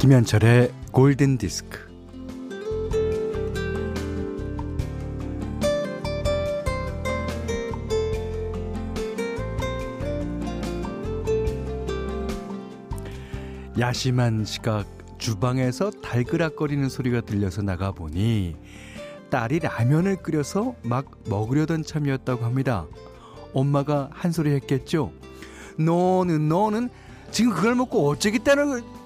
김현철의 골든 디스크. 야심한 시각 주방에서 달그락거리는 소리가 들려서 나가 보니 딸이 라면을 끓여서 막 먹으려던 참이었다고 합니다. 엄마가 한 소리 했겠죠. 너는 너는 지금 그걸 먹고 어쩌겠다는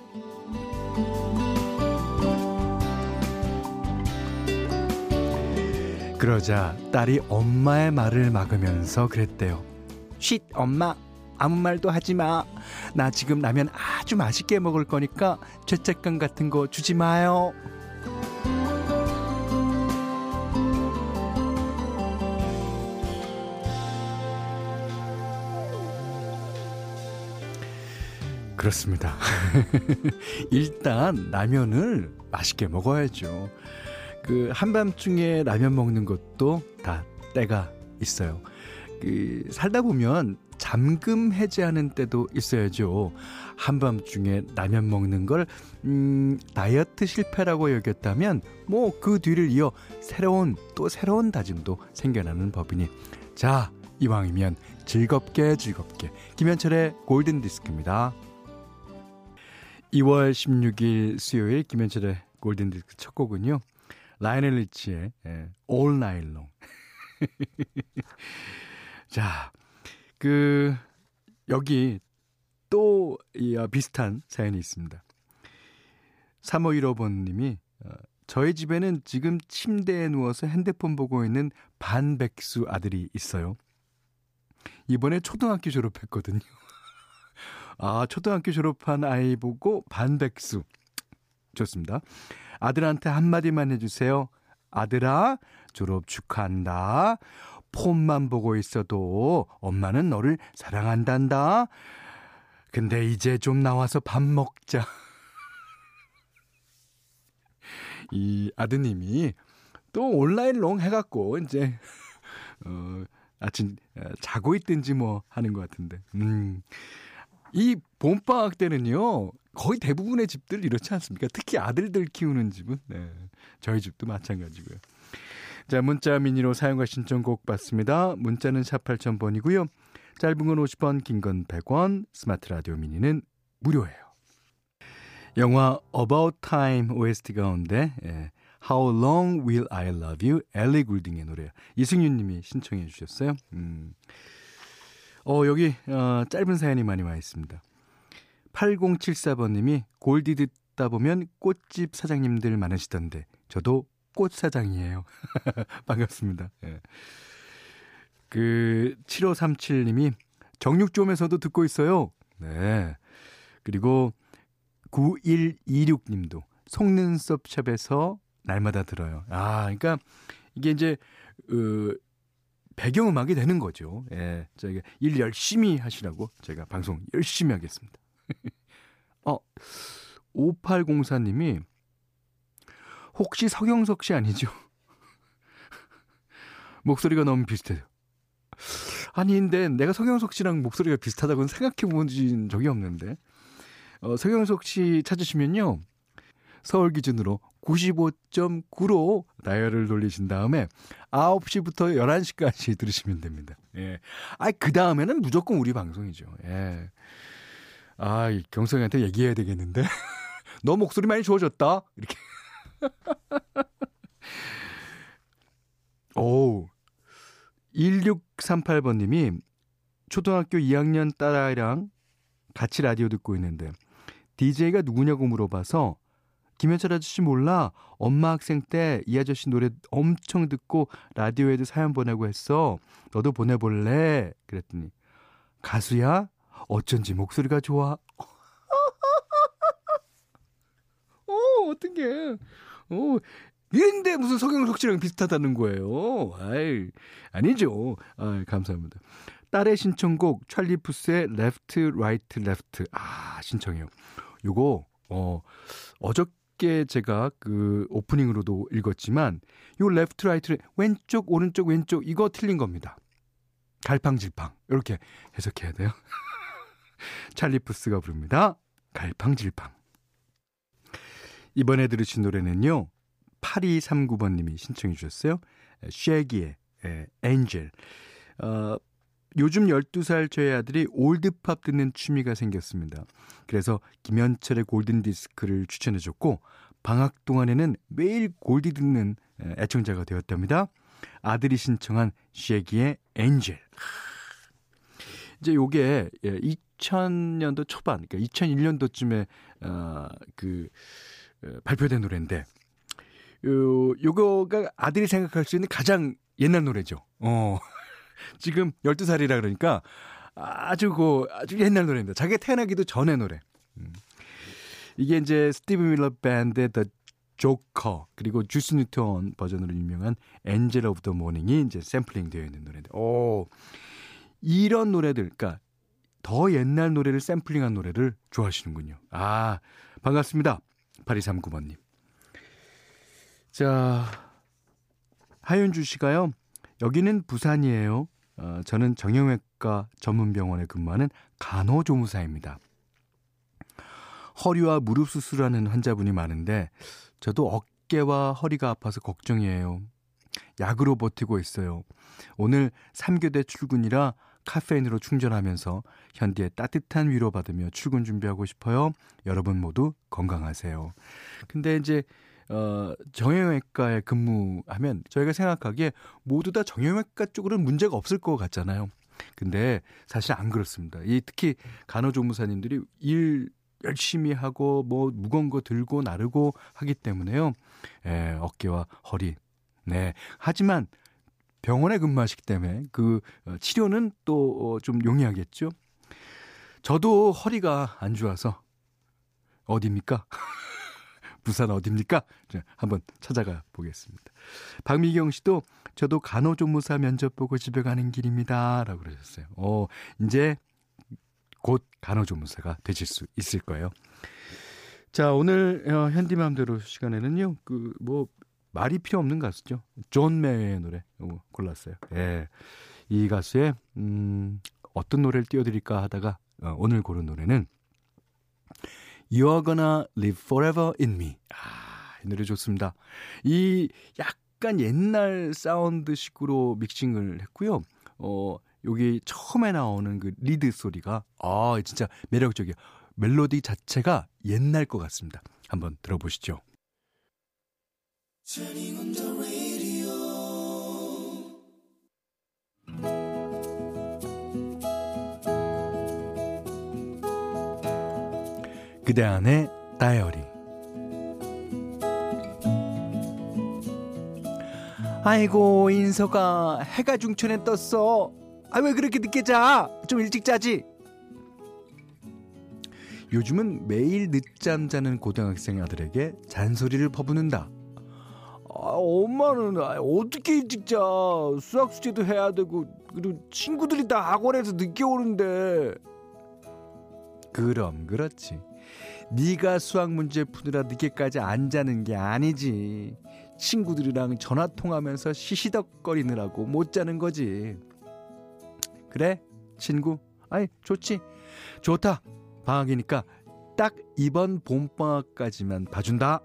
그러자 딸이 엄마의 말을 막으면서 그랬대요. 쉿 엄마 아무 말도 하지 마. 나 지금 라면 아주 맛있게 먹을 거니까 죄책감 같은 거 주지 마요. 그렇습니다. 일단 라면을 맛있게 먹어야죠. 그 한밤중에 라면 먹는 것도 다 때가 있어요. 그 살다 보면 잠금 해제하는 때도 있어야죠. 한밤중에 라면 먹는 걸 음, 다이어트 실패라고 여겼다면 뭐 그 뒤를 이어 새로운 또 새로운 다짐도 생겨나는 법이니 자 이왕이면 즐겁게 즐겁게 김현철의 골든 디스크입니다. 2월 16일 수요일 김현철의 골든 디스크 첫 곡은요. 라이넬 리치의 예, All Night Long. 자, 그 여기 또 이, 어, 비슷한 사연이 있습니다. 3515번 님이 어, 저희 집에는 지금 침대에 누워서 핸드폰 보고 있는 반백수 아들이 있어요. 이번에 초등학교 졸업했거든요. 아, 초등학교 졸업한 아이 보고 반백수. 좋습니다. 아들한테 한마디만 해주세요. 아들아, 졸업 축하한다. 폰만 보고 있어도 엄마는 너를 사랑한단다. 근데 이제 좀 나와서 밥 먹자. 이 아드님이 또 온라인 롱 해갖고 이제 어, 아침 어, 자고 있든지 뭐 하는 것 같은데. 음. 이 봄방학 때는요, 거의 대부분의 집들 이렇지 않습니까? 특히 아들들 키우는 집은. 네. 저희 집도 마찬가지고요. 자, 문자 미니로 사용과 신청곡 받습니다. 문자는 샵 8000번이고요. 짧은 건 50원, 긴 건 100원, 스마트 라디오 미니는 무료예요. 영화 About Time OST 가운데 예, How Long Will I Love You 엘리 굴딩의 노래 이승윤 님이 신청해 주셨어요. 음. 어, 여기, 어, 짧은 사연이 많이 와 있습니다. 8074번님이 골디 듣다 보면 꽃집 사장님들 많으시던데, 저도 꽃 사장이에요. 반갑습니다. 예. 그, 7537님이 정육점에서도 듣고 있어요. 네. 그리고 9126님도 속눈썹 샵에서 날마다 들어요. 아, 그러니까 이게 이제, 어, 배경음악이 되는 거죠. 예. 저희가 일 열심히 하시라고 제가 방송 열심히 하겠습니다. 어, 5804님이 혹시 서경석 씨 아니죠? 목소리가 너무 비슷해요. 아닌데 내가 서경석 씨랑 목소리가 비슷하다고는 생각해 본 적이 없는데. 어, 서경석 씨 찾으시면요. 서울 기준으로 95.9로 다이얼을 돌리신 다음에 9시부터 11시까지 들으시면 됩니다. 예. 아, 그 다음에는 무조건 우리 방송이죠. 예. 아, 경성이한테 얘기해야 되겠는데. 너 목소리 많이 좋아졌다. 이렇게. 오. 1638번 님이 초등학교 2학년 딸아이랑 같이 라디오 듣고 있는데 DJ가 누구냐고 물어봐서 김현철 아저씨 몰라? 엄마 학생 때 이 아저씨 노래 엄청 듣고 라디오에도 사연 보내고 했어. 너도 보내볼래? 그랬더니 가수야? 어쩐지 목소리가 좋아. 어, 어떡해. 어, 이런데 무슨 서경석 씨랑 비슷하다는 거예요. 아이, 아니죠. 아, 감사합니다. 딸의 신청곡 찰리 푸스의 Left Right Left 아 신청해요. 요거 어 어저께 제가 그 오프닝으로도 읽었지만 요 Left Right 왼쪽 오른쪽 왼쪽 이거 틀린 겁니다. 갈팡질팡 이렇게 해석해야 돼요. 찰리 푸스가 부릅니다. 갈팡질팡. 이번에 들으신 노래는요. 8239번님이 신청해 주셨어요. 쉐기의 엔젤. 어, 요즘 12살 저희 아들이 올드팝 듣는 취미가 생겼습니다. 그래서 김현철의 골든디스크를 추천해 줬고 방학 동안에는 매일 골디 듣는 애청자가 되었답니다. 아들이 신청한 쉐기의 엔젤. 이제 요게 2000년도 예, 초반, 그러니까 2001년도쯤에 어, 그 어, 발표된 노래인데 요 요거가 아들이 생각할 수 있는 가장 옛날 노래죠. 어. 지금 12살이라 그러니까 아주 그 아주 옛날 노래입니다. 자기가 태어나기도 전의 노래. 음. 이게 이제 스티브 밀러 밴드의 The 조커 그리고 주스 뉴턴 버전으로 유명한 Angel of the Morning이 이제 샘플링 되어 있는 노래인데 오 이런 노래들 그러니까 더 옛날 노래를 샘플링한 노래를 좋아하시는군요. 아 반갑습니다. 8239번님. 자 하윤주 씨가요. 여기는 부산이에요. 어, 저는 정형외과 전문병원에 근무하는 간호조무사입니다. 허리와 무릎 수술하는 환자분이 많은데 저도 어깨와 허리가 아파서 걱정이에요. 약으로 버티고 있어요. 오늘 3교대 출근이라 카페인으로 충전하면서 현디의 따뜻한 위로받으며 출근 준비하고 싶어요. 여러분 모두 건강하세요. 근데 이제 어, 정형외과에 근무하면 저희가 생각하기에 모두 다 정형외과 쪽으로는 문제가 없을 것 같잖아요. 근데 사실 안 그렇습니다. 이 특히 간호조무사님들이 일 열심히 하고 뭐 무거운 거 들고 나르고 하기 때문에요. 예, 어깨와 허리. 네. 하지만 병원에 근무하시기 때문에 그 어, 치료는 또좀 어, 용이하겠죠. 저도 허리가 안 좋아서 어디입니까? 부산 어딥니까? 한번 찾아가 보겠습니다. 박미경 씨도 저도 간호조무사 면접 보고 집에 가는 길입니다. 라고 그러셨어요. 어, 이제 곧 간호조무사가 되실 수 있을 거예요. 자, 오늘 어, 현디맘대로 시간에는요, 그, 뭐, 말이 필요 없는 가수죠. 존 메이어의 노래 어, 골랐어요. 예. 이 가수의, 음, 어떤 노래를 띄워드릴까 하다가, 어, 오늘 고른 노래는 You're gonna live forever in me. 아, 이 노래 좋습니다. 이 약간 옛날 사운드식으로 믹싱을 했고요. 어, 여기 처음에 나오는 그 리드 소리가 아, 진짜 매력적이에요. 멜로디 자체가 옛날 것 같습니다. 한번 들어보시죠. 그대 안의 다이어리. 아이고 인서가 해가 중천에 떴어. 아 왜 그렇게 늦게 자? 좀 일찍 자지. 요즘은 매일 늦잠 자는 고등학생 아들에게 잔소리를 퍼부는다 아, 엄마는 어떻게 일찍 자 수학 숙제도 해야 되고 그리고 친구들이 다 학원에서 늦게 오는데 그럼 그렇지 네가 수학 문제 푸느라 늦게까지 안 자는 게 아니지. 친구들이랑 전화 통하면서 시시덕거리느라고 못 자는 거지. 그래, 친구. 아이, 좋지. 좋다. 방학이니까 딱 이번 봄방학까지만 봐준다.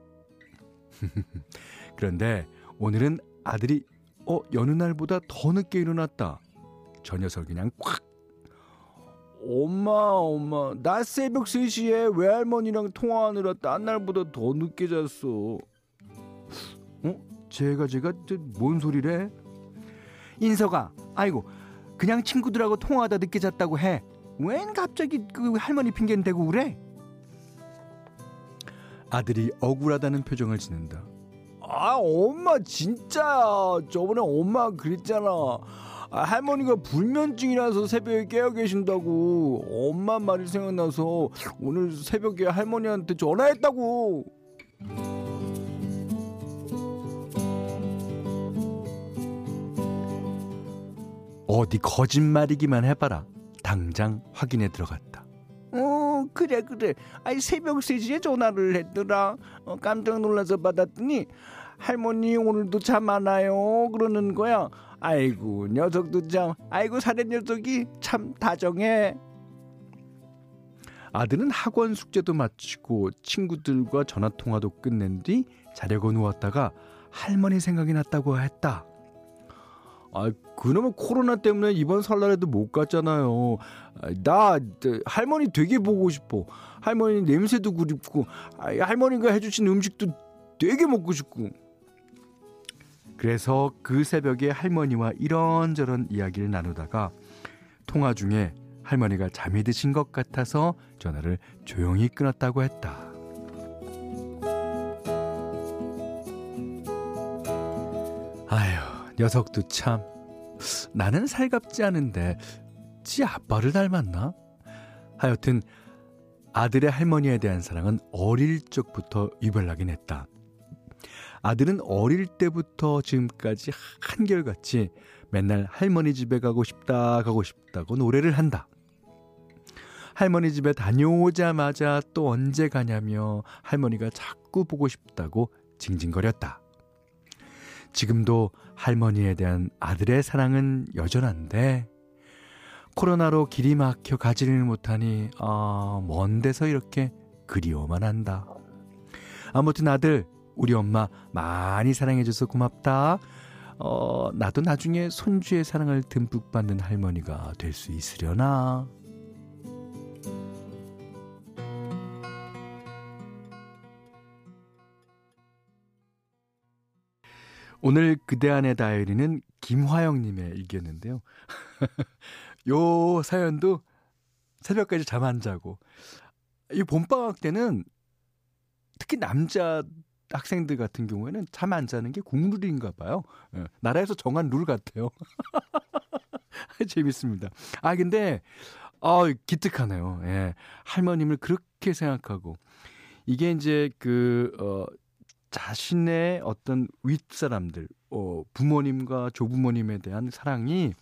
그런데 오늘은 아들이 어 여느 날보다 더 늦게 일어났다. 저 녀석 그냥 꽉 엄마 엄마 나 새벽 3시에 외할머니랑 통화하느라 딴 날보다 더 늦게 잤어 어? 제가 제가 뭔 소리래? 인서가 아이고 그냥 친구들하고 통화하다 늦게 잤다고 해 웬 갑자기 그 할머니 핑계는 대고 그래? 아들이 억울하다는 표정을 짓는다 아 엄마 진짜야 저번에 엄마 그랬잖아. 아, 할머니가 불면증이라서 새벽에 깨어 계신다고. 엄마 말이 생각나서 오늘 새벽에 할머니한테 전화했다고. 어디 거짓말이기만 해봐라. 당장 확인해 들어갔다. 어 그래 그래. 아이 새벽 3시에 전화를 했더라. 어, 깜짝 놀라서 받았더니 할머니 오늘도 잠 안 와요 그러는 거야 아이고 녀석도 참 아이고 사내 녀석이 참 다정해 아들은 학원 숙제도 마치고 친구들과 전화 통화도 끝낸 뒤 자려고 누웠다가 할머니 생각이 났다고 했다. 아, 그놈은 코로나 때문에 이번 설날에도 못 갔잖아요. 나 할머니 되게 보고 싶어. 할머니 냄새도 그립고, 할머니가 해주신 음식도 되게 먹고 싶고. 그래서 그 새벽에 할머니와 이런저런 이야기를 나누다가 통화 중에 할머니가 잠이 드신 것 같아서 전화를 조용히 끊었다고 했다. 아휴, 녀석도 참. 나는 살갑지 않은데, 지 아빠를 닮았나? 하여튼, 아들의 할머니에 대한 사랑은 어릴 적부터 유별나긴 했다. 아들은 어릴 때부터 지금까지 한결같이 맨날 할머니 집에 가고 싶다, 가고 싶다고 노래를 한다. 할머니 집에 다녀오자마자 또 언제 가냐며 할머니가 자꾸 보고 싶다고 징징거렸다. 지금도 할머니에 대한 아들의 사랑은 여전한데 코로나로 길이 막혀 가지를 못하니 아, 먼 데서 이렇게 그리워만 한다. 아무튼 아들 우리 엄마 많이 사랑해줘서 고맙다. 어, 나도 나중에 손주의 사랑을 듬뿍 받는 할머니가 될 수 있으려나. 오늘 그대 안의 다이어리는 김화영님의 일기였는데요. 요 사연도 새벽까지 잠 안 자고. 이 봄방학 때는 특히 남자 학생들 같은 경우에는 잠 안 자는 게 국룰인가 봐요. 예, 나라에서 정한 룰 같아요. 재밌습니다. 아, 근데, 아, 기특하네요. 예. 할머님을 그렇게 생각하고. 이게 이제 그, 어, 자신의 어떤 윗사람들, 어, 부모님과 조부모님에 대한 사랑이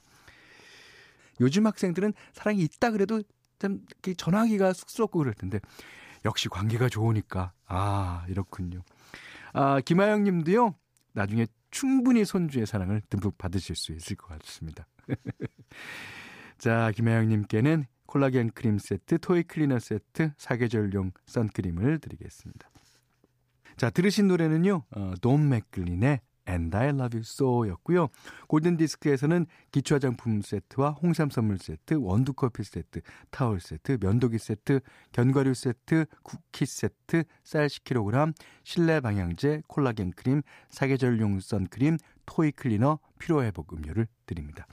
요즘 학생들은 사랑이 있다 그래도 좀 전화하기가 쑥스럽고 그럴 텐데 역시 관계가 좋으니까 아 이렇군요. 아 김하영 님도요. 나중에 충분히 손주의 사랑을 듬뿍 받으실 수 있을 것 같습니다. 자, 김하영 님께는 콜라겐 크림 세트, 토이 클리너 세트, 사계절용 선크림을 드리겠습니다. 자, 들으신 노래는요, 어, 돈 맥클린의 And I Love You So 였고요. 골든디스크에서는 기초 화장품 세트와 홍삼 선물 세트, 원두 커피 세트, 타월 세트, 면도기 세트, 견과류 세트, 쿠키 세트, 쌀 10kg, 실내 방향제, 콜라겐 크림, 사계절용 선크림, toy cleaner, 피로회복 음료를 드립니다.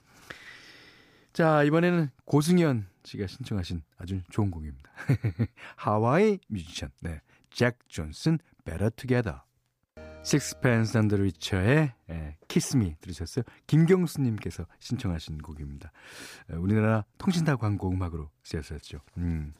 자, 이번에는 고승현 씨가 신청하신 아주 좋은 곡입니다. 하와이 뮤지션, 네. 잭 존슨, Better Together. 식스펜스 넌 더 리처의 Kiss Me 들으셨어요? 김경수님께서 신청하신 곡입니다. 우리나라 통신사 광고 음악으로 쓰였었죠. 음.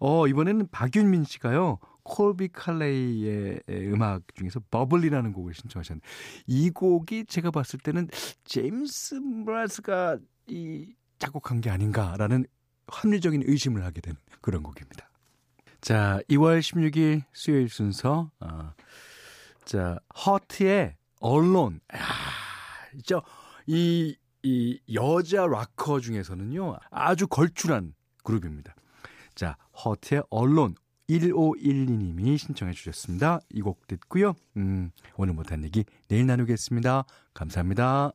어, 이번에는 박윤민 씨가요, 콜비 칼레이의 음악 중에서 Bubbly라는 곡을 신청하셨는데, 이 곡이 제가 봤을 때는 제이슨 므라즈가 이 작곡한 게 아닌가라는 합리적인 의심을 하게 되는 그런 곡입니다. 자, 2월 16일 수요일 순서, 어, 자, 허트의 언론. 아, 저, 이, 이 여자 락커 중에서는요, 아주 걸출한 그룹입니다. 자, 허트의 언론. 1512님이 신청해 주셨습니다. 이 곡 듣고요. 음, 오늘 못한 얘기 내일 나누겠습니다. 감사합니다.